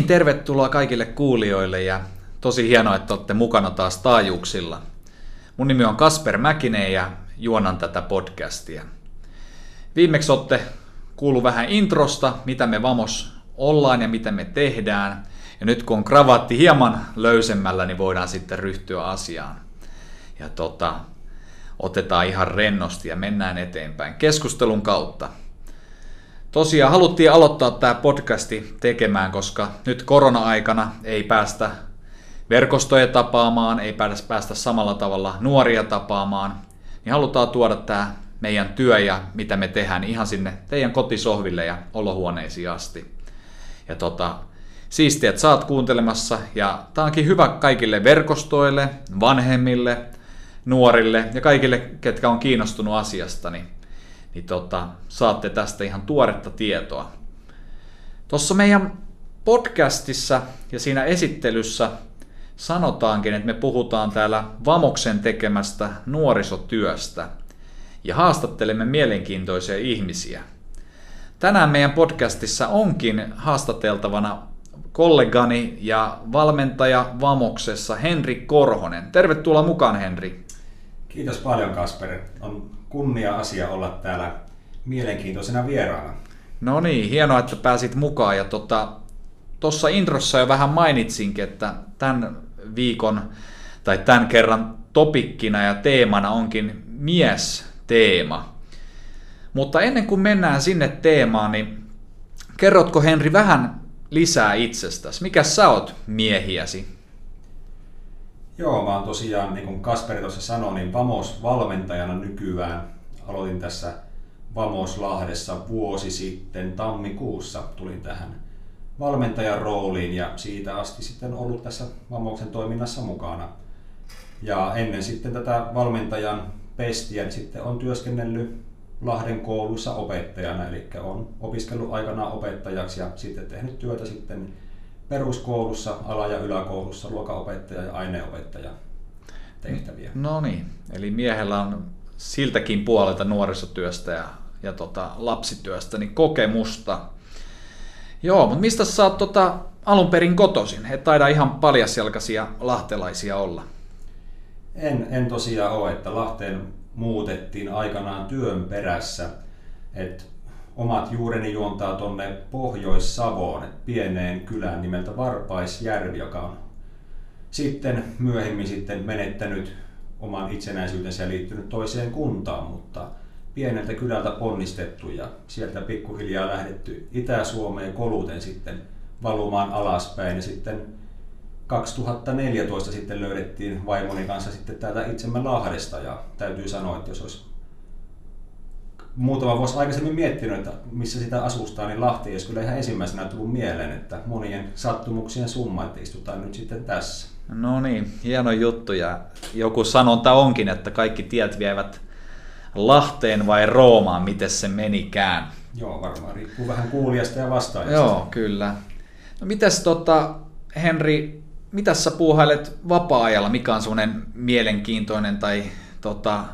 niin, tervetuloa kaikille kuulijoille ja tosi hienoa, että olette mukana taas taajuuksilla. Mun nimi on Kasper Mäkinen ja juonan tätä podcastia. Viimeksi olette kuullut vähän introsta, mitä me Vamos ollaan ja mitä me tehdään. Ja nyt kun on kravatti hieman löysemmällä, niin voidaan sitten ryhtyä asiaan. Ja tota, otetaan ihan rennosti ja mennään eteenpäin keskustelun kautta. Tosiaan haluttiin aloittaa tämä podcasti tekemään, koska nyt korona-aikana ei päästä verkostoja tapaamaan, ei päästä samalla tavalla nuoria tapaamaan, niin halutaan tuoda tämä meidän työ ja mitä me tehdään ihan sinne teidän kotisohville ja olohuoneisiin asti. Ja tota, siistiä, että saat kuuntelemassa ja tämä onkin hyvä kaikille verkostoille, vanhemmille, nuorille ja kaikille, ketkä on kiinnostunut asiasta, niin niin tota, saatte tästä ihan tuoretta tietoa. Tuossa meidän podcastissa ja siinä esittelyssä sanotaankin, että me puhutaan täällä Vamoksen tekemästä nuorisotyöstä ja haastattelemme mielenkiintoisia ihmisiä. Tänään meidän podcastissa onkin haastateltavana kollegani ja valmentaja Vamoksessa Henri Korhonen. Tervetuloa mukaan Henri. Kiitos paljon Kasper. On kunnia asia olla täällä mielenkiintoisena vieraana. No niin, hienoa, että pääsit mukaan. Ja tuossa tota, introssa jo vähän mainitsinkin, että tämän viikon tai tämän kerran topikkina ja teemana onkin mies-teema. Mutta ennen kuin mennään sinne teemaan, niin kerrotko Henri vähän lisää itsestäsi? Mikä sä oot miehiäsi? Joo, mä oon tosiaan, niin kuin Kasperi tuossa sanoi, niin Vamos-valmentajana nykyään. Aloitin tässä Vamos-Lahdessa vuosi sitten tammikuussa tulin tähän valmentajan rooliin ja siitä asti sitten ollut tässä Vamoksen toiminnassa mukana. Ja ennen sitten tätä valmentajan pestiä niin sitten on työskennellyt Lahden koulussa opettajana, eli on opiskellut aikanaan opettajaksi ja sitten tehnyt työtä sitten peruskoulussa, ala- ja yläkoulussa luokanopettaja ja aineopettaja tehtäviä. No niin, eli miehellä on siltäkin puolelta nuorisotyöstä ja, ja tota, lapsityöstä niin kokemusta. Joo, mutta mistä sä oot tota, alun perin kotoisin? Et taida ihan paljasjalkaisia lahtelaisia olla. En, en tosiaan ole, että Lahteen muutettiin aikanaan työn perässä. Et omat juureni juontaa tuonne Pohjois-Savoon, pieneen kylään nimeltä Varpaisjärvi, joka on sitten myöhemmin sitten menettänyt oman itsenäisyytensä ja liittynyt toiseen kuntaan, mutta pieneltä kylältä ponnistettu ja sieltä pikkuhiljaa lähdetty Itä-Suomeen koluten sitten valumaan alaspäin. Ja sitten 2014 sitten löydettiin vaimoni kanssa sitten täältä itsemme Lahdesta ja täytyy sanoa, että jos olisi muutama vuosi aikaisemmin miettinyt, että missä sitä asustaa, niin Lahti ei kyllä ihan ensimmäisenä tullut mieleen, että monien sattumuksien summa, että istutaan nyt sitten tässä. No niin, hieno juttu ja joku sanonta onkin, että kaikki tiet vievät Lahteen vai Roomaan, miten se menikään. Joo, varmaan riippuu vähän kuulijasta ja vastaajasta. Joo, kyllä. No mitäs tota, Henri, mitä sä puuhailet vapaa-ajalla? Mikä on semmoinen mielenkiintoinen tai tota,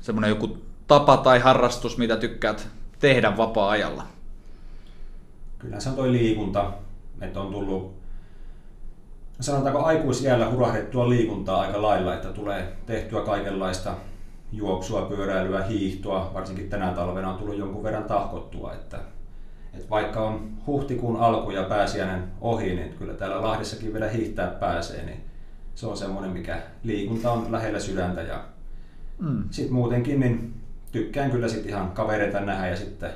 semmoinen joku tapa tai harrastus, mitä tykkäät tehdä vapaa-ajalla? Kyllä se on toi liikunta, että on tullut sanotaanko aikuisiällä hurahdettua liikuntaa aika lailla, että tulee tehtyä kaikenlaista juoksua, pyöräilyä, hiihtoa, varsinkin tänä talvena on tullut jonkun verran tahkottua, että, että vaikka on huhtikuun alku ja pääsiäinen ohi, niin kyllä täällä Lahdessakin vielä hiihtää pääsee, niin se on semmoinen, mikä liikunta on lähellä sydäntä ja mm. sitten muutenkin niin tykkään kyllä sitten ihan kavereita nähdä ja sitten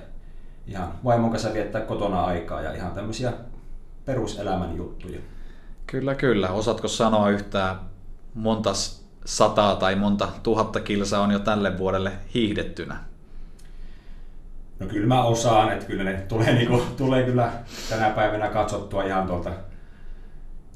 ihan vaimon kanssa viettää kotona aikaa ja ihan tämmöisiä peruselämän juttuja. Kyllä, kyllä. Osaatko sanoa yhtään monta sataa tai monta tuhatta kilsaa on jo tälle vuodelle hiihdettynä? No kyllä mä osaan, että kyllä ne tulee, niinku, tulee kyllä tänä päivänä katsottua ihan tuolta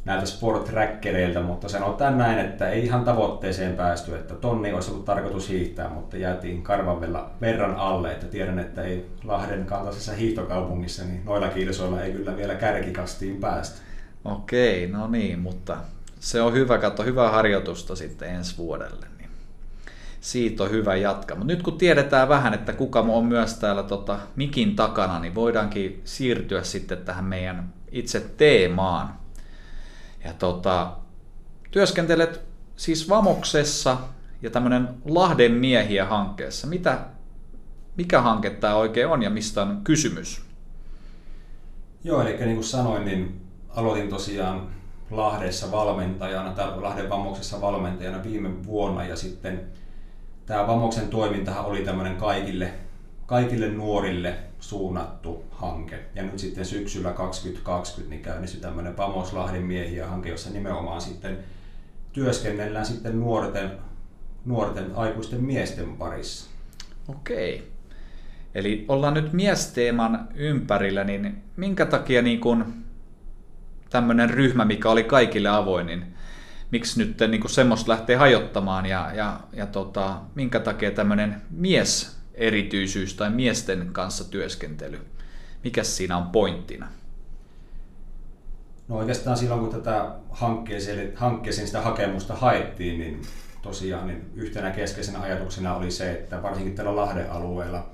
näiltä sport-räkkereiltä, mutta sanotaan näin, että ei ihan tavoitteeseen päästy, että tonni olisi ollut tarkoitus hiihtää, mutta jäätiin karvan verran alle, että tiedän, että ei Lahden kaltaisessa hiihtokaupungissa, niin noilla kilsoilla ei kyllä vielä kärkikastiin päästä. Okei, no niin, mutta se on hyvä, katso hyvää harjoitusta sitten ensi vuodelle. Niin siitä on hyvä jatkaa. Mutta nyt kun tiedetään vähän, että kuka on myös täällä tota, mikin takana, niin voidaankin siirtyä sitten tähän meidän itse teemaan. Ja tota, työskentelet siis Vamoksessa ja tämmöinen Lahden miehiä hankkeessa. Mitä, mikä hanke tämä oikein on ja mistä on kysymys? Joo, eli niin kuin sanoin, niin aloitin tosiaan Lahdessa valmentajana, tai Lahden Vamoksessa valmentajana viime vuonna ja sitten tämä Vamoksen toimintahan oli tämmöinen kaikille, kaikille nuorille suunnattu hanke. Ja nyt sitten syksyllä 2020 niin käynnistyi tämmöinen Vamos Lahden miehiä hanke, jossa nimenomaan sitten työskennellään sitten nuorten, nuorten aikuisten miesten parissa. Okei. Eli ollaan nyt miesteeman ympärillä, niin minkä takia niin kun tämmöinen ryhmä, mikä oli kaikille avoin, niin miksi nyt niin semmoista lähtee hajottamaan ja, ja, ja tota, minkä takia tämmöinen mies erityisyys tai miesten kanssa työskentely, mikä siinä on pointtina? No oikeastaan silloin, kun tätä hankkeeseen, hankkeeseen sitä hakemusta haettiin, niin tosiaan niin yhtenä keskeisenä ajatuksena oli se, että varsinkin tällä Lahden alueella,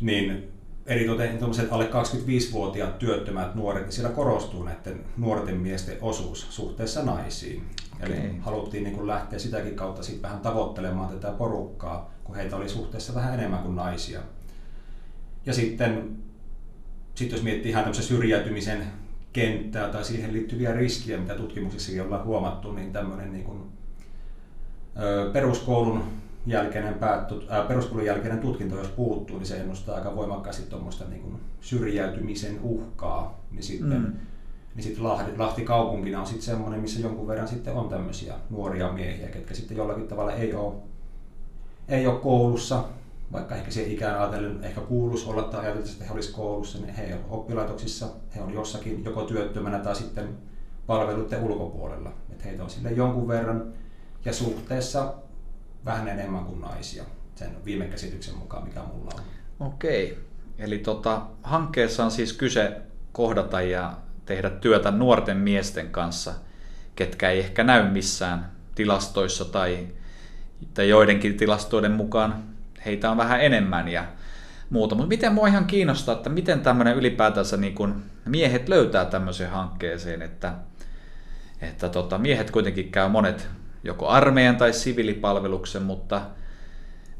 niin eritoten alle 25-vuotiaat työttömät nuoret, siellä korostuu näiden nuorten miesten osuus suhteessa naisiin. Okay. Eli haluttiin niin kuin lähteä sitäkin kautta sit vähän tavoittelemaan tätä porukkaa, kun heitä oli suhteessa vähän enemmän kuin naisia. Ja sitten sit jos miettii ihan tämmöisen syrjäytymisen kenttää tai siihen liittyviä riskiä, mitä tutkimuksissakin ollaan huomattu, niin tämmöinen niin kuin, ö, peruskoulun jälkeinen päättö, ää, peruskoulun jälkeinen tutkinto, jos puuttuu, niin se ennustaa aika voimakkaasti tuommoista niin syrjäytymisen uhkaa. Niin sitten, mm. niin sitten Lahti, Lahti kaupunkina on sitten semmoinen, missä jonkun verran sitten on tämmöisiä nuoria miehiä, ketkä sitten jollakin tavalla ei ole, ei ole koulussa, vaikka ehkä se ikään ajatellen ehkä kuuluisi olla tai ajatellen, että he olisivat koulussa, niin he on oppilaitoksissa, he on jossakin joko työttömänä tai sitten palveluiden ulkopuolella. Että heitä on sille jonkun verran ja suhteessa vähän enemmän kuin naisia sen viime käsityksen mukaan, mikä mulla on. Okei. Eli tota, hankkeessa on siis kyse kohdata ja tehdä työtä nuorten miesten kanssa, ketkä ei ehkä näy missään tilastoissa tai, tai joidenkin tilastoiden mukaan heitä on vähän enemmän ja muuta. Mutta miten mua ihan kiinnostaa, että miten tämmöinen ylipäätänsä niin kun miehet löytää tämmöiseen hankkeeseen, että, että tota, miehet kuitenkin käy monet joko armeijan tai siviilipalveluksen, mutta,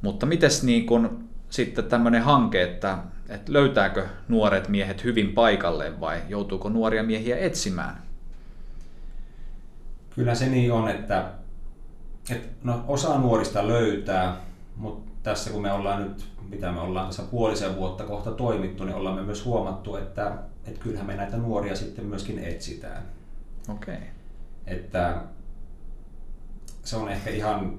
mutta miten niin kun sitten tämmöinen hanke, että, että löytääkö nuoret miehet hyvin paikalleen vai joutuuko nuoria miehiä etsimään? Kyllä se niin on, että, että no, osa nuorista löytää, mutta tässä kun me ollaan nyt, mitä me ollaan tässä puolisen vuotta kohta toimittu, niin ollaan me myös huomattu, että, että kyllähän me näitä nuoria sitten myöskin etsitään. Okei. Okay. Että se on ehkä ihan,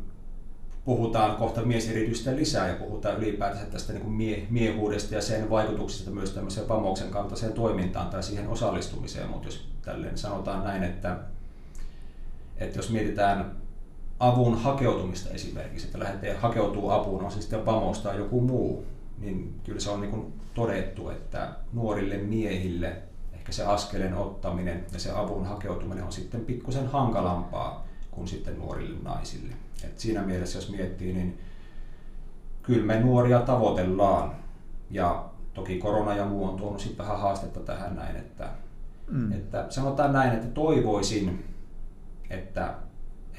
puhutaan kohta mieseritystä lisää ja puhutaan ylipäätänsä tästä niin kuin mie, miehuudesta ja sen vaikutuksista myös tämmöiseen vamoksen kaltaiseen toimintaan tai siihen osallistumiseen, mutta jos tälleen sanotaan näin, että, että jos mietitään avun hakeutumista esimerkiksi, että lähdetään hakeutuu apuun, on se sitten vamos tai joku muu, niin kyllä se on niin todettu, että nuorille miehille ehkä se askeleen ottaminen ja se avun hakeutuminen on sitten pikkusen hankalampaa kuin sitten nuorille naisille. Et siinä mielessä, jos miettii, niin kyllä me nuoria tavoitellaan. Ja toki korona ja muu on tuonut sitten vähän haastetta tähän näin, että, mm. että sanotaan näin, että toivoisin, että,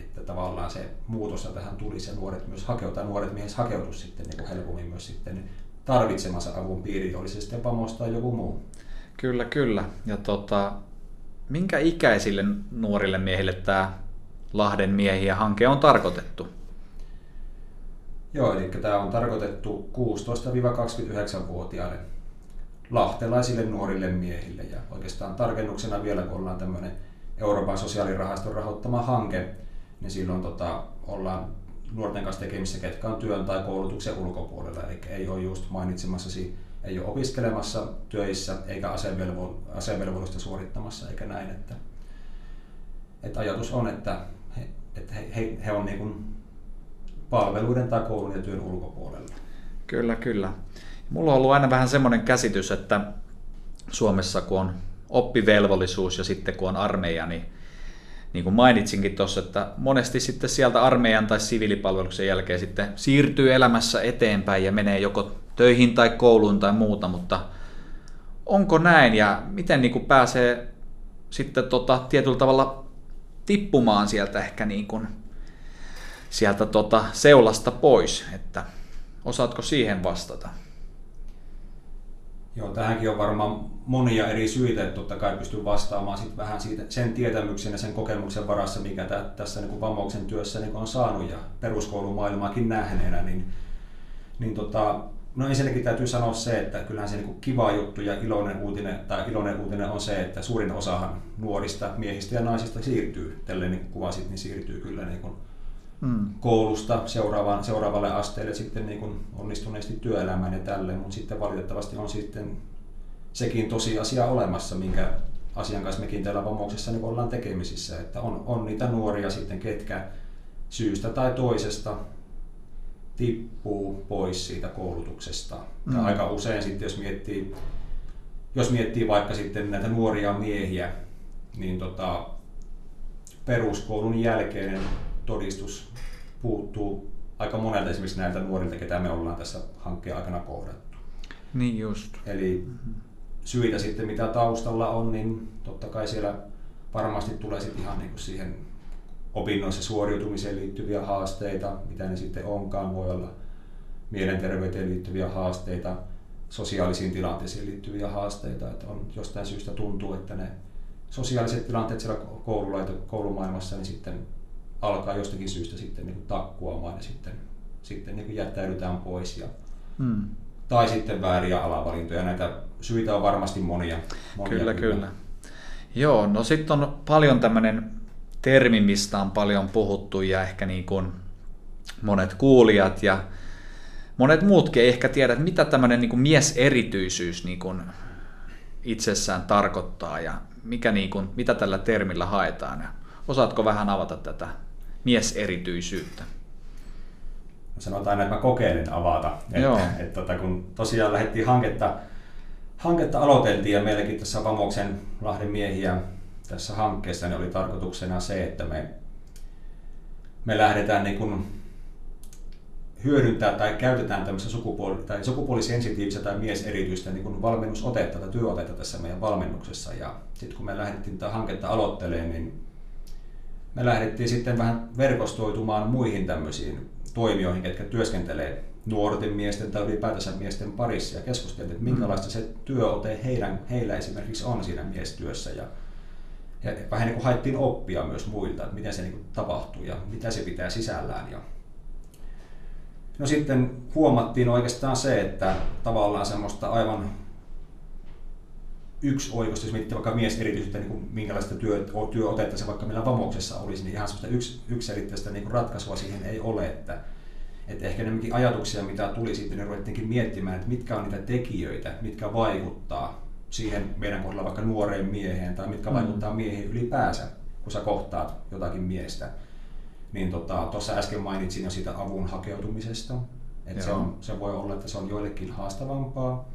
että tavallaan se muutos tähän tulisi ja nuoret myös hakeutua, nuoret miehet hakeutuisi sitten niin kuin helpommin myös sitten tarvitsemansa avun piiriin, oli se sitten Pamos tai joku muu. Kyllä, kyllä. Ja tota, minkä ikäisille nuorille miehille tämä Lahden miehiä hanke on tarkoitettu? Joo, eli tämä on tarkoitettu 16-29-vuotiaille lahtelaisille nuorille miehille. Ja oikeastaan tarkennuksena vielä, kun ollaan tämmöinen Euroopan sosiaalirahaston rahoittama hanke, niin silloin tota, ollaan nuorten kanssa tekemissä, ketkä on työn tai koulutuksen ulkopuolella. Eli ei ole just mainitsemassasi, ei ole opiskelemassa töissä eikä asevelvollisuutta suorittamassa eikä näin. Että, että ajatus on, että että he, he, he on niin kuin palveluiden tai koulun ja työn ulkopuolella. Kyllä, kyllä. Mulla on ollut aina vähän semmoinen käsitys, että Suomessa kun on oppivelvollisuus ja sitten kun on armeija, niin niin kuin mainitsinkin tuossa, että monesti sitten sieltä armeijan tai siviilipalveluksen jälkeen sitten siirtyy elämässä eteenpäin ja menee joko töihin tai kouluun tai muuta, mutta onko näin ja miten niin kuin pääsee sitten tota, tietyllä tavalla tippumaan sieltä ehkä niin kuin, sieltä tota, seulasta pois, että osaatko siihen vastata? Joo, tähänkin on varmaan monia eri syitä, että totta kai pystyy vastaamaan sit vähän siitä, sen tietämyksen ja sen kokemuksen varassa, mikä tä, tässä niin Vamoksen työssä niin on saanut ja peruskoulumaailmaakin nähneenä, niin, niin tota, no ensinnäkin täytyy sanoa se, että kyllähän se niin kiva juttu ja iloinen uutinen, tai iloinen uutinen on se, että suurin osahan nuorista miehistä ja naisista siirtyy, tälleen niin kuvasit, niin siirtyy kyllä niin kuin mm. koulusta seuraavaan, seuraavalle asteelle sitten niin kuin onnistuneesti työelämään ja tälleen, mutta sitten valitettavasti on sitten sekin tosiasia olemassa, minkä asian kanssa mekin täällä Vamoksessa niin ollaan tekemisissä, että on, on niitä nuoria sitten, ketkä syystä tai toisesta tippuu pois siitä koulutuksesta. Mm. Ja aika usein sitten, jos miettii, jos miettii vaikka sitten näitä nuoria miehiä, niin tota, peruskoulun jälkeinen todistus puuttuu aika monelta esimerkiksi näiltä nuorilta, ketä me ollaan tässä hankkeen aikana kohdattu. Niin just. Eli mm-hmm. syitä sitten, mitä taustalla on, niin totta kai siellä varmasti tulee sitten ihan niin kuin siihen opinnoissa suoriutumiseen liittyviä haasteita, mitä ne sitten onkaan, voi olla mielenterveyteen liittyviä haasteita, sosiaalisiin tilanteisiin liittyviä haasteita, että on jostain syystä tuntuu, että ne sosiaaliset tilanteet siellä koululaito, koulumaailmassa niin sitten alkaa jostakin syystä sitten niin kuin takkuamaan ja sitten, sitten niin kuin jättäydytään pois. Ja, hmm. Tai sitten vääriä alavalintoja. Näitä syitä on varmasti monia. monia kyllä, kyllä, kyllä. Joo, no sitten on paljon tämmöinen termi, mistä on paljon puhuttu ja ehkä niin kuin monet kuulijat ja monet muutkin ei ehkä tiedä, että mitä tämmöinen niin mieserityisyys niin kuin itsessään tarkoittaa ja mikä niin kuin, mitä tällä termillä haetaan. Ja osaatko vähän avata tätä mieserityisyyttä? Sanotaan aina, että mä kokeilin avata. Että, että, että, että kun tosiaan lähdettiin hanketta, hanketta aloiteltiin ja meilläkin tässä Vamoksen Lahden miehiä tässä hankkeessa niin oli tarkoituksena se, että me, me lähdetään niin kuin hyödyntää tai käytetään tämmöistä sukupuoli- tai sukupuolisensitiivistä tai mieserityistä niin kuin valmennusotetta tai työotetta tässä meidän valmennuksessa. Ja sitten kun me lähdettiin tätä hanketta aloittelemaan, niin me lähdettiin sitten vähän verkostoitumaan muihin tämmöisiin toimijoihin, ketkä työskentelee nuorten miesten tai ylipäätänsä miesten parissa ja keskusteltiin, että minkälaista se työote heidän, heillä esimerkiksi on siinä miestyössä. Ja, ja vähän niin kuin haettiin oppia myös muilta, että miten se niin kuin tapahtuu ja mitä se pitää sisällään. Ja no sitten huomattiin oikeastaan se, että tavallaan semmoista aivan yksi oikosta, jos miettii vaikka mies erityisesti, niin kuin minkälaista työ, työotetta se vaikka meillä vamoksessa olisi, niin ihan sellaista yksi, yksiselitteistä niin ratkaisua siihen ei ole. Että, että ehkä ne ajatuksia, mitä tuli sitten, niin ruvettiinkin miettimään, että mitkä on niitä tekijöitä, mitkä vaikuttaa siihen meidän kohdalla vaikka nuoreen mieheen tai mitkä mm. vaikuttaa miehen ylipäänsä, kun sä kohtaat jotakin miestä. Niin tuossa tota, äsken mainitsin jo sitä avun hakeutumisesta. Että se, on, se voi olla, että se on joillekin haastavampaa,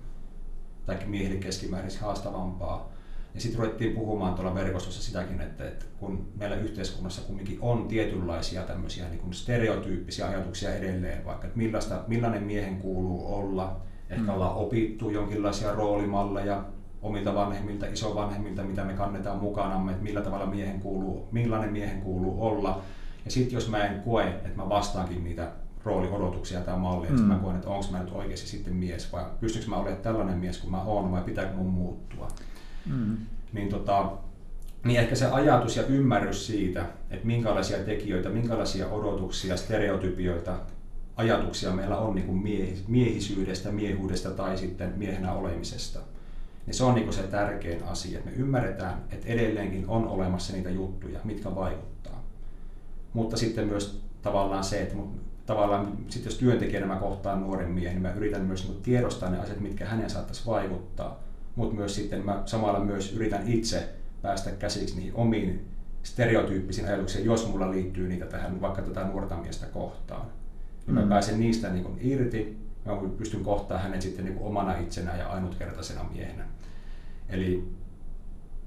tai miehille keskimäärin haastavampaa. Ja sitten ruvettiin puhumaan tuolla verkostossa sitäkin, että, että kun meillä yhteiskunnassa kumminkin on tietynlaisia tämmöisiä niin kuin stereotyyppisiä ajatuksia edelleen, vaikka että millaista, millainen miehen kuuluu olla, ehkä mm. ollaan opittu jonkinlaisia roolimalleja omilta vanhemmilta, isovanhemmilta, mitä me kannetaan mukanamme, että millä tavalla miehen kuuluu, millainen miehen kuuluu olla. Ja sitten jos mä en koe, että mä vastaankin niitä rooliodotuksia tai mallia, mm. mä koen, että onko mä nyt oikeasti sitten mies vai pystyykö mä olemaan tällainen mies kuin mä oon vai pitääkö mun muuttua. Mm. Niin, tota, niin ehkä se ajatus ja ymmärrys siitä, että minkälaisia tekijöitä, minkälaisia odotuksia, stereotypioita, ajatuksia meillä on niin kuin miehisyydestä, miehuudesta tai sitten miehenä olemisesta. Niin se on niin kuin se tärkein asia, että me ymmärretään, että edelleenkin on olemassa niitä juttuja, mitkä vaikuttaa. Mutta sitten myös tavallaan se, että tavallaan sit jos työntekijänä mä kohtaan nuoren miehen, niin mä yritän myös niin tiedostaa ne asiat, mitkä hänen saattaisi vaikuttaa. Mutta myös sitten mä samalla myös yritän itse päästä käsiksi niihin omiin stereotyyppisiin ajatuksiin, jos mulla liittyy niitä tähän vaikka tätä nuorta miestä kohtaan. Niin mä mm. pääsen niistä niin kuin irti, mä pystyn kohtaamaan hänet sitten niin kuin omana itsenään ja ainutkertaisena miehenä. Eli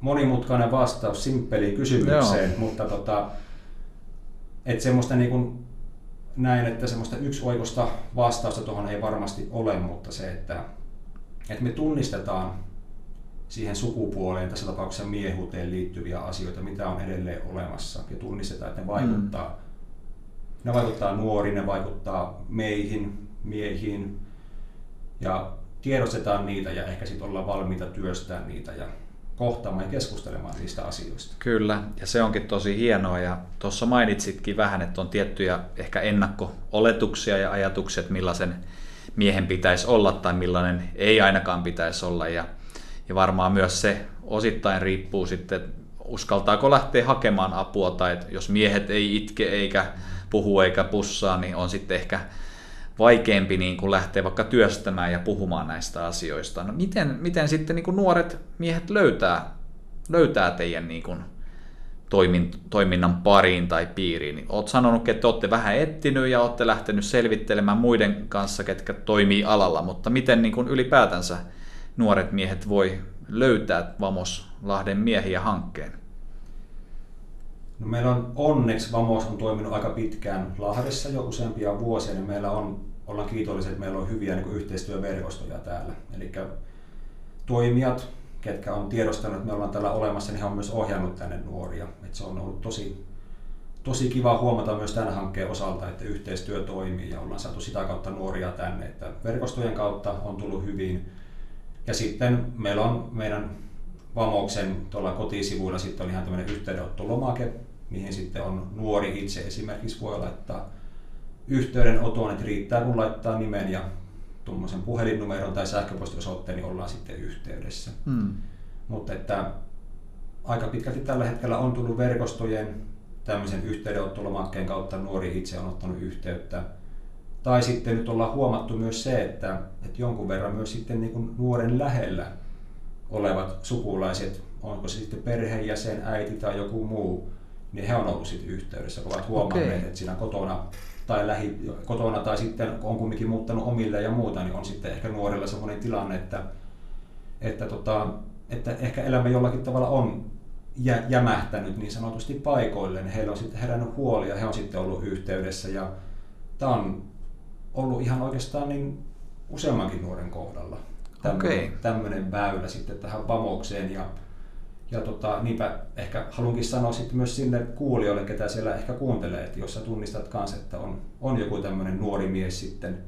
monimutkainen vastaus simppeliin kysymykseen, Joo. mutta tota, että semmoista niin kuin näin, että semmoista siihen sukupuoleen, tässä tapauksessa miehuuteen liittyviä asioita, mitä on edelleen olemassa ja tunnistetaan, että ne vaikuttaa, mm. ne vaikuttaa nuoriin, ne vaikuttaa meihin, miehiin ja tiedostetaan niitä ja ehkä sitten ollaan valmiita työstämään niitä ja kohtaamaan ja keskustelemaan niistä asioista. Kyllä, ja se onkin tosi hienoa. Ja tuossa mainitsitkin vähän, että on tiettyjä ehkä ennakko-oletuksia ja ajatuksia, että millaisen miehen pitäisi olla tai millainen ei ainakaan pitäisi olla. Ja, ja varmaan myös se osittain riippuu sitten, uskaltaako lähteä hakemaan apua tai että jos miehet ei itke eikä puhu eikä pussaa, niin on sitten ehkä vaikeampi niin kuin lähteä vaikka työstämään ja puhumaan näistä asioista. No miten, miten sitten niin kuin nuoret miehet löytää, löytää teidän niin kuin toimin, toiminnan pariin tai piiriin? Niin olet sanonut, että olette vähän etsinyt ja olette lähtenyt selvittelemään muiden kanssa, ketkä toimii alalla, mutta miten niin kuin ylipäätänsä nuoret miehet voi löytää Vamos Lahden miehiä hankkeen? No meillä on onneksi Vamos on toiminut aika pitkään Lahdessa jo useampia vuosia, niin meillä on, ollaan kiitollisia, että meillä on hyviä niin yhteistyöverkostoja täällä. Eli toimijat, ketkä on tiedostanut, että me ollaan täällä olemassa, niin he on myös ohjannut tänne nuoria. Et se on ollut tosi, tosi kiva huomata myös tämän hankkeen osalta, että yhteistyö toimii ja ollaan saatu sitä kautta nuoria tänne. Että verkostojen kautta on tullut hyvin. Ja sitten meillä on meidän Vamoksen tuolla kotisivuilla sitten on ihan tämmöinen yhteydenottolomake, mihin sitten on nuori itse esimerkiksi voi laittaa yhteydenoton, että riittää kun laittaa nimen ja tuommoisen puhelinnumeron tai sähköpostiosoitteen, niin ollaan sitten yhteydessä. Hmm. Mutta että aika pitkälti tällä hetkellä on tullut verkostojen tämmöisen yhteydenottolomakkeen kautta nuori itse on ottanut yhteyttä. Tai sitten nyt ollaan huomattu myös se, että, että jonkun verran myös sitten niin kuin nuoren lähellä olevat sukulaiset, onko se sitten perheenjäsen, äiti tai joku muu, niin he on ollut sitten yhteydessä, kun ovat huomanneet, okay. että siinä kotona tai lähi, kotona tai sitten on kumminkin muuttanut omille ja muuta, niin on sitten ehkä nuorilla sellainen tilanne, että, että, tota, että ehkä elämä jollakin tavalla on jä, jämähtänyt niin sanotusti paikoille, niin heillä on sitten herännyt huoli ja he on sitten ollut yhteydessä ja tämä on ollut ihan oikeastaan niin useammankin nuoren kohdalla tämmöinen, okay. tämmöinen väylä sitten tähän vamokseen. Ja, ja tota, niinpä ehkä haluankin sanoa sitten myös sinne kuulijoille, ketä siellä ehkä kuuntelee, että jos sä tunnistat kanssa, että on, on joku tämmöinen nuori mies sitten,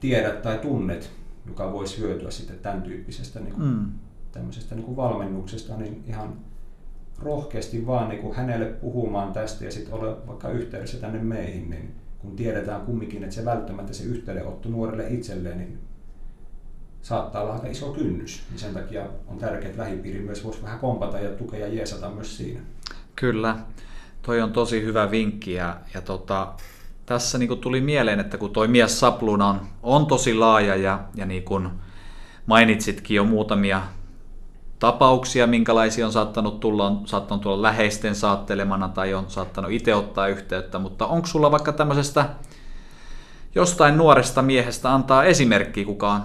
tiedät tai tunnet, joka voisi hyötyä sitten tämän tyyppisestä niin kuin, mm. tämmöisestä niin kuin valmennuksesta, niin ihan rohkeasti vaan niin kuin hänelle puhumaan tästä ja sitten ole vaikka yhteydessä tänne meihin, niin kun tiedetään kumminkin, että se välttämättä se yhteydenotto nuorelle itselleen, niin saattaa olla aika iso kynnys. Niin sen takia on tärkeää, että lähipiiri myös voisi vähän kompata ja tukea ja jeesata myös siinä. Kyllä, toi on tosi hyvä vinkki ja, ja tota, tässä niin tuli mieleen, että kun toi mies Sapluna on, on tosi laaja ja, ja niin kuin mainitsitkin jo muutamia tapauksia, minkälaisia on saattanut tulla, on saattanut tulla läheisten saattelemana tai on saattanut itse ottaa yhteyttä, mutta onko sulla vaikka tämmöisestä jostain nuoresta miehestä antaa esimerkki, kuka on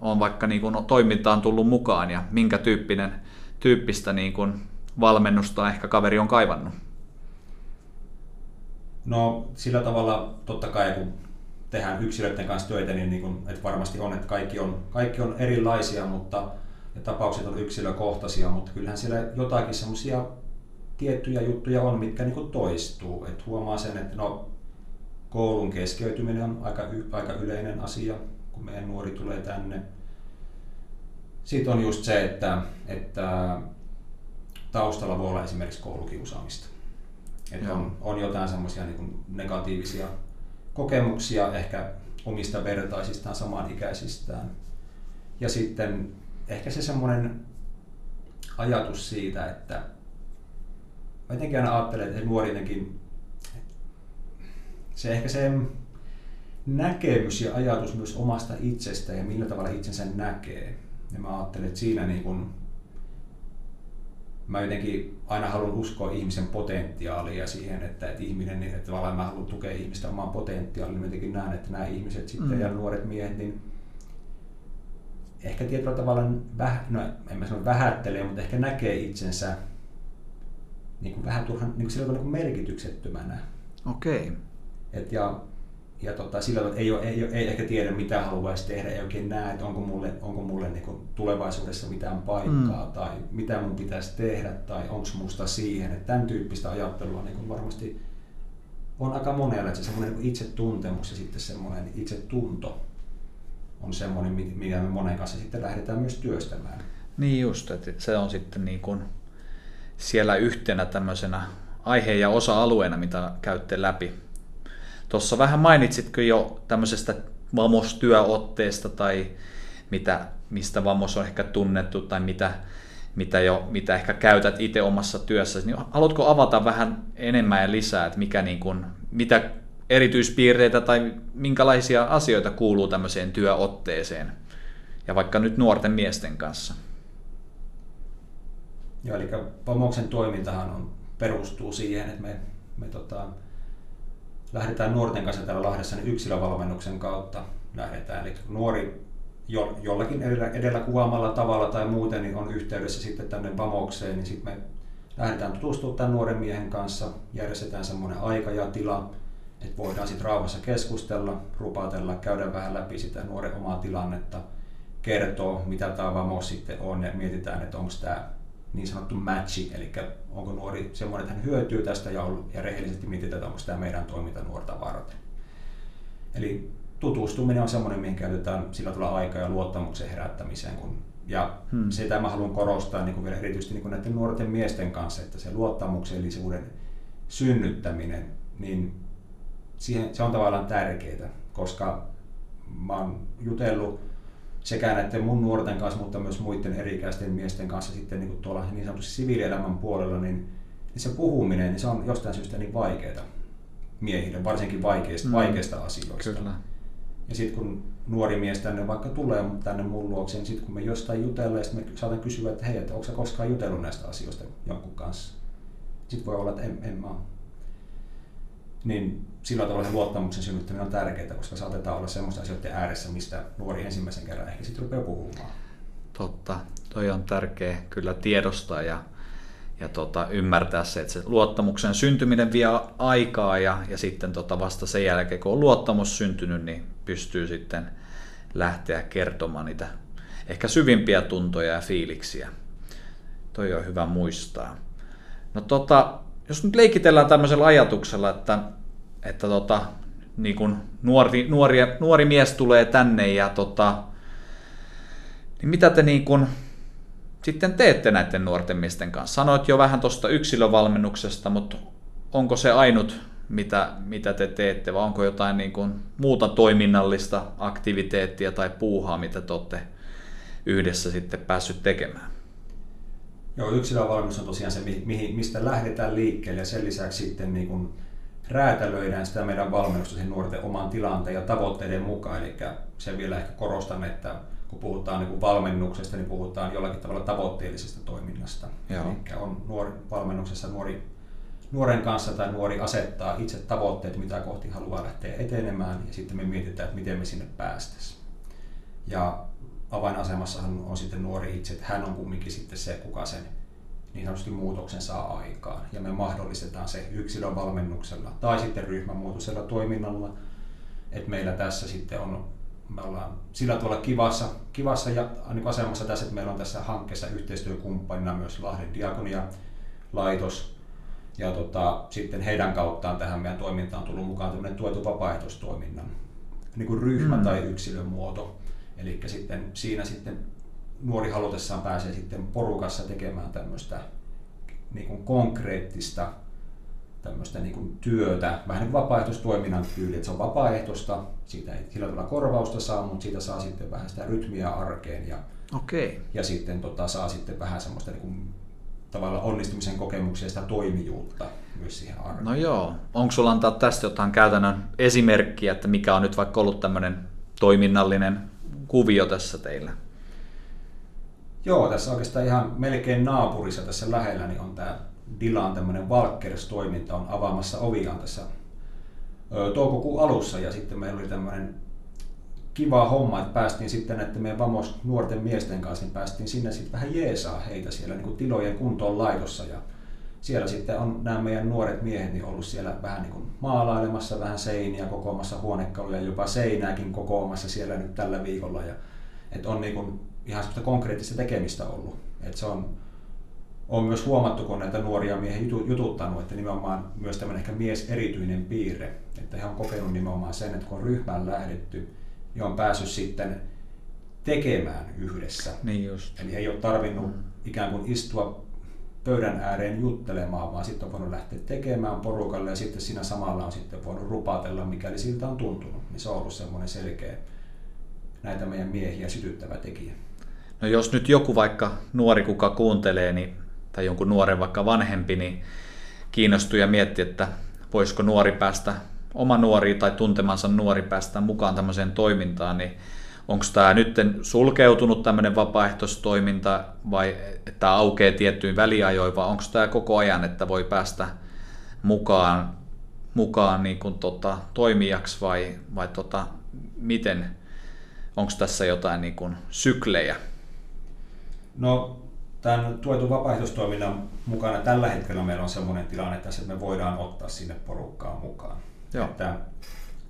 on vaikka niin kuin toimintaan tullut mukaan ja minkä tyyppinen, tyyppistä niin kuin valmennusta ehkä kaveri on kaivannut? No sillä tavalla totta kai kun tehdään yksilöiden kanssa töitä, niin, niin kuin, että varmasti on, että kaikki on, kaikki on erilaisia, mutta ja tapaukset on yksilökohtaisia, mutta kyllähän siellä jotakin semmoisia tiettyjä juttuja on, mitkä niin kuin toistuu. Et huomaa sen, että no, koulun keskeytyminen on aika, aika yleinen asia, kun meidän nuori tulee tänne. Sitten on just se, että, että taustalla voi olla esimerkiksi koulukiusaamista. Että on, on jotain semmoisia niin negatiivisia kokemuksia ehkä omista vertaisistaan, samanikäisistään. Ja sitten ehkä se semmoinen ajatus siitä, että mä jotenkin aina ajattelen, että nuorinenkin, se ehkä se näkemys ja ajatus myös omasta itsestä ja millä tavalla itsensä näkee. Ja mä ajattelen, että siinä niin kun, mä jotenkin aina haluan uskoa ihmisen potentiaalia siihen, että, että ihminen, niin, että tavallaan mä haluan tukea ihmistä omaan potentiaaliin. Mä jotenkin näen, että nämä ihmiset sitten mm. ja nuoret miehet, niin ehkä tietyllä tavalla, väh, no en mä sano vähättelee, mutta ehkä näkee itsensä niin kuin vähän turhan niin kuin niin kuin merkityksettömänä. Okei. Okay. Et ja ja tota, sillä tavalla, että ei, ole, ei, ei ehkä tiedä mitä haluaisi tehdä, ei oikein näe, että onko mulle, onko mulle niin kuin tulevaisuudessa mitään paikkaa mm. tai mitä mun pitäisi tehdä tai onko musta siihen. Että tämän tyyppistä ajattelua niin kuin varmasti on aika monella, että se semmoinen niin itsetuntemus ja sitten semmoinen itsetunto on semmoinen, mikä me monen kanssa sitten lähdetään myös työstämään. Niin just, että se on sitten niin kuin siellä yhtenä tämmöisenä aiheen ja osa-alueena, mitä käytte läpi. Tuossa vähän mainitsitko jo tämmöisestä Vamos-työotteesta tai mitä, mistä Vamos on ehkä tunnettu tai mitä, mitä, jo, mitä ehkä käytät itse omassa työssäsi. Niin haluatko avata vähän enemmän ja lisää, että mikä niin kuin, mitä erityispiirteitä tai minkälaisia asioita kuuluu tämmöiseen työotteeseen ja vaikka nyt nuorten miesten kanssa? Joo, eli Vamoksen toimintahan on, perustuu siihen, että me, me tota, lähdetään nuorten kanssa täällä Lahdessa niin yksilövalmennuksen kautta lähdetään. Eli nuori jo, jollakin edellä, edellä kuvaamalla tavalla tai muuten niin on yhteydessä sitten tänne Vamokseen, niin sitten me lähdetään tutustumaan tämän nuoren miehen kanssa, järjestetään semmoinen aika ja tila, että voidaan sitten rauhassa keskustella, rupatella, käydä vähän läpi sitä nuoren omaa tilannetta, kertoa mitä tämä Vamos sitten on ja mietitään, että onko tämä niin sanottu matchi, eli onko nuori semmoinen, että hän hyötyy tästä ja, ja rehellisesti mietitään, että onko tämä meidän toiminta nuorta varten. Eli tutustuminen on semmoinen, mihin käytetään sillä tavalla aikaa ja luottamuksen herättämiseen. Kun, ja hmm. sitä mä haluan korostaa niin kuin vielä erityisesti niin kuin näiden nuorten miesten kanssa, että se luottamuksellisuuden synnyttäminen, niin siihen, se on tavallaan tärkeää, koska mä oon jutellut sekä näiden mun nuorten kanssa, mutta myös muiden eri-ikäisten miesten kanssa sitten niin kuin tuolla niin sanotusti siviilielämän puolella, niin, niin se puhuminen, niin se on jostain syystä niin vaikeaa miehille, varsinkin vaikeista, mm. vaikeista asioista. Kyllä. Ja sitten kun nuori mies tänne vaikka tulee tänne mun luokse, niin sitten kun me jostain jutellaan, sitten me saatan kysyä, että hei, että onko sä koskaan jutellut näistä asioista jonkun kanssa? Sitten voi olla, että en, en mä Niin sillä tavalla luottamuksen synnyttäminen on tärkeää, koska saatetaan olla semmoista asioiden ääressä, mistä nuori ensimmäisen kerran ehkä sitten rupeaa puhumaan. Totta, toi on tärkeä kyllä tiedostaa ja, ja tota, ymmärtää se, että se luottamuksen syntyminen vie aikaa ja, ja sitten tota vasta sen jälkeen, kun on luottamus syntynyt, niin pystyy sitten lähteä kertomaan niitä ehkä syvimpiä tuntoja ja fiiliksiä. Toi on hyvä muistaa. No tota, jos nyt leikitellään tämmöisellä ajatuksella, että että tota, niin kun nuori, nuori, nuori mies tulee tänne ja tota, niin mitä te niin kun sitten teette näiden nuorten miesten kanssa? Sanoit jo vähän tuosta yksilövalmennuksesta, mutta onko se ainut, mitä, mitä te teette, vai onko jotain niin kun muuta toiminnallista aktiviteettia tai puuhaa, mitä te olette yhdessä sitten päässyt tekemään? Joo, yksilövalmennus on tosiaan se, mistä lähdetään liikkeelle ja sen lisäksi sitten niin kun räätälöidään sitä meidän valmennusta sen nuorten oman tilanteen ja tavoitteiden mukaan. Eli se vielä ehkä korostan, että kun puhutaan niin kuin valmennuksesta, niin puhutaan jollakin tavalla tavoitteellisesta toiminnasta. Joo. Eli on nuori, valmennuksessa nuori, nuoren kanssa tai nuori asettaa itse tavoitteet, mitä kohti haluaa lähteä etenemään, ja sitten me mietitään, että miten me sinne päästäisiin. Ja avainasemassahan on sitten nuori itse, että hän on kumminkin sitten se, kuka sen niin sanotusti muutoksen saa aikaan. Ja me mahdollistetaan se yksilövalmennuksella tai sitten ryhmämuotoisella toiminnalla. Että meillä tässä sitten on, me ollaan sillä tavalla kivassa, kivassa ja niin asemassa tässä, että meillä on tässä hankkeessa yhteistyökumppanina myös Lahden Diakonia laitos. Ja tota, sitten heidän kauttaan tähän meidän toimintaan on tullut mukaan tämmöinen tuettu vapaaehtoistoiminnan niin kuin ryhmä- mm. tai yksilömuoto. Eli sitten siinä sitten nuori halutessaan pääsee sitten porukassa tekemään tämmöistä niin kuin konkreettista tämmöistä niin kuin työtä, vähän niin kuin vapaaehtoistoiminnan tyyli, että se on vapaaehtoista, siitä ei sillä tavalla korvausta saa, mutta siitä saa sitten vähän sitä rytmiä arkeen ja, okay. ja sitten tota, saa sitten vähän semmoista niin kuin, tavalla onnistumisen kokemuksia sitä toimijuutta myös siihen arkeen. No joo, onko sulla antaa tästä jotain käytännön esimerkkiä, että mikä on nyt vaikka ollut tämmöinen toiminnallinen kuvio tässä teillä? Joo, tässä oikeastaan ihan melkein naapurissa tässä lähellä niin on tämä Dilan tämmöinen Valkers-toiminta on avaamassa oviaan tässä toukokuun alussa ja sitten meillä oli tämmöinen kiva homma, että päästiin sitten näiden meidän vamos nuorten miesten kanssa, niin päästiin sinne sitten vähän jeesaa heitä siellä niin kuin tilojen kuntoon laitossa ja siellä sitten on nämä meidän nuoret miehet niin ollut siellä vähän niin kuin maalailemassa vähän seiniä, kokoamassa huonekaluja, jopa seinääkin kokoamassa siellä nyt tällä viikolla. Ja, että on niin kuin ihan semmoista konkreettista tekemistä ollut. Että se on, on myös huomattu, kun näitä nuoria miehiä jututtanut, että nimenomaan myös tämmöinen ehkä mies erityinen piirre. Että he on kokenut nimenomaan sen, että kun on ryhmään lähdetty, niin on päässyt sitten tekemään yhdessä. Niin just. Eli ei ole tarvinnut mm. ikään kuin istua pöydän ääreen juttelemaan, vaan sitten on voinut lähteä tekemään porukalle ja sitten siinä samalla on sitten voinut rupatella, mikäli siltä on tuntunut. Niin se on ollut semmoinen selkeä näitä meidän miehiä sytyttävä tekijä. No jos nyt joku vaikka nuori, kuka kuuntelee, niin, tai jonkun nuoren vaikka vanhempi, niin kiinnostuu ja miettii, että voisiko nuori päästä, oma nuori tai tuntemansa nuori päästä mukaan tämmöiseen toimintaan, niin onko tämä nyt sulkeutunut tämmöinen vapaaehtoistoiminta vai että aukeaa tiettyyn väliajoin vai onko tämä koko ajan, että voi päästä mukaan, mukaan niin kuin tota, toimijaksi vai, vai tota, miten, onko tässä jotain niin kuin syklejä? No tämän tuetun vapaaehtoistoiminnan mukana tällä hetkellä meillä on sellainen tilanne että me voidaan ottaa sinne porukkaan mukaan. Joo. Että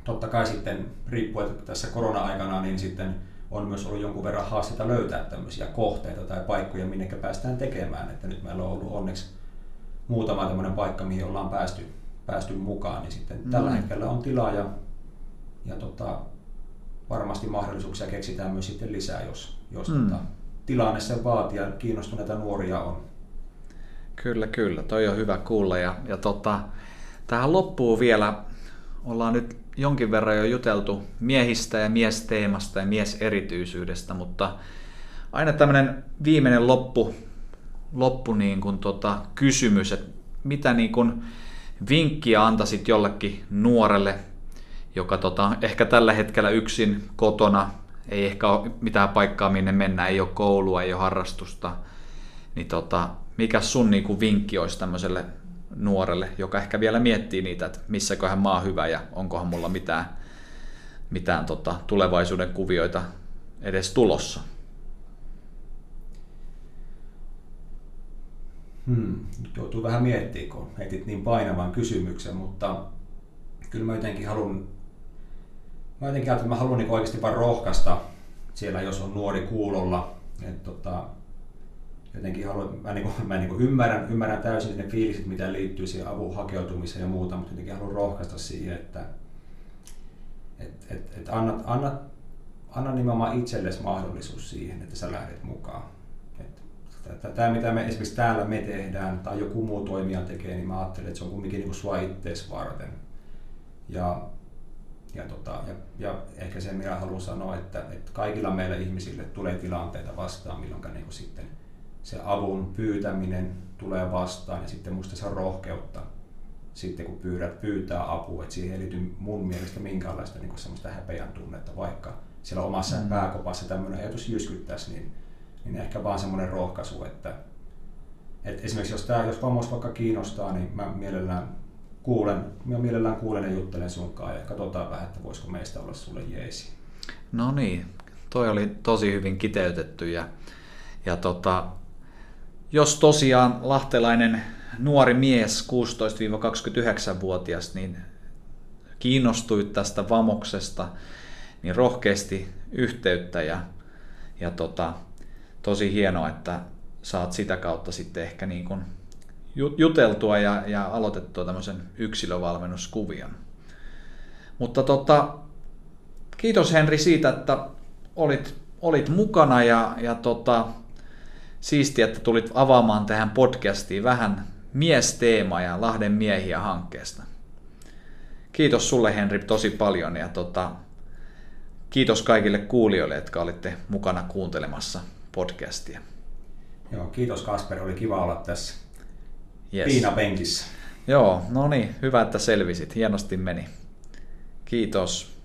totta kai sitten riippuen tässä korona-aikana, niin sitten on myös ollut jonkun verran haasteita löytää tämmöisiä kohteita tai paikkoja, minne päästään tekemään. Että nyt meillä on ollut onneksi muutama tämmöinen paikka, mihin ollaan päästy, päästy mukaan, niin sitten mm. tällä hetkellä on tilaa ja, ja tota, varmasti mahdollisuuksia keksitään myös sitten lisää, jos, jos mm. tota, tilanne sen vaatii ja kiinnostuneita nuoria on. Kyllä, kyllä. Toi on hyvä kuulla. Ja, ja tota, tähän loppuu vielä, ollaan nyt jonkin verran jo juteltu miehistä ja miesteemasta ja mieserityisyydestä, mutta aina tämmöinen viimeinen loppu, loppu niin kuin tota, kysymys, että mitä niin kuin vinkkiä antaisit jollekin nuorelle, joka tota, ehkä tällä hetkellä yksin kotona, ei ehkä ole mitään paikkaa minne mennä, ei ole koulua, ei ole harrastusta, niin tota, mikä sun niin kuin vinkki olisi tämmöiselle nuorelle, joka ehkä vielä miettii niitä, että missäköhän maa hyvä ja onkohan mulla mitään, mitään tota, tulevaisuuden kuvioita edes tulossa. Hmm. Joutuu vähän miettimään, kun heitit niin painavan kysymyksen, mutta kyllä mä jotenkin haluan, mä jotenkin että mä haluan niin oikeasti vaan rohkaista siellä, jos on nuori kuulolla, että tota, jotenkin haluan, mä, niin kuin, mä niin kuin ymmärrän, ymmärrän täysin ne fiilikset, mitä liittyy siihen avun hakeutumiseen ja muuta, mutta jotenkin haluan rohkaista siihen, että et, et, et anna, anna, anna nimenomaan itsellesi mahdollisuus siihen, että sä lähdet mukaan. Tämä, mitä me esimerkiksi täällä me tehdään tai joku muu toimija tekee, niin mä ajattelen, että se on kumminkin niin kuin sua ittees varten. Ja, ja, tota, ja, ja ehkä se, mitä haluan sanoa, että, että kaikilla meillä ihmisille tulee tilanteita vastaan, milloin niin sitten se avun pyytäminen tulee vastaan. Ja sitten musta se on rohkeutta sitten kun pyydät, pyytää apua, että siihen ei liity mun mielestä minkäänlaista niin semmoista häpeän tunnetta, vaikka siellä omassa mm. pääkopassa tämmöinen ajatus jyskyttäisi, niin, niin ehkä vaan semmoinen rohkaisu, että, että esimerkiksi jos, tämä, jos vammaus vaikka kiinnostaa, niin mä mielellään kuulen, mä mielellään kuulen ja juttelen sunkaan ja katsotaan vähän, että voisiko meistä olla sulle jeesi. No niin, toi oli tosi hyvin kiteytetty ja, ja tota, jos tosiaan lahtelainen nuori mies, 16-29-vuotias, niin kiinnostuit tästä vamoksesta, niin rohkeasti yhteyttä ja, ja tota, tosi hienoa, että saat sitä kautta sitten ehkä niin kuin juteltua ja, ja aloitettua tämmöisen yksilövalmennuskuvion. Mutta tota, kiitos Henri siitä, että olit, olit mukana ja, ja tota, siistiä, että tulit avaamaan tähän podcastiin vähän miesteema ja Lahden miehiä hankkeesta. Kiitos sulle Henri tosi paljon ja tota, kiitos kaikille kuulijoille, jotka olitte mukana kuuntelemassa podcastia. Joo, kiitos Kasper, oli kiva olla tässä yes. Piina-penkissä. Joo, no niin, hyvä, että selvisit. Hienosti meni. Kiitos.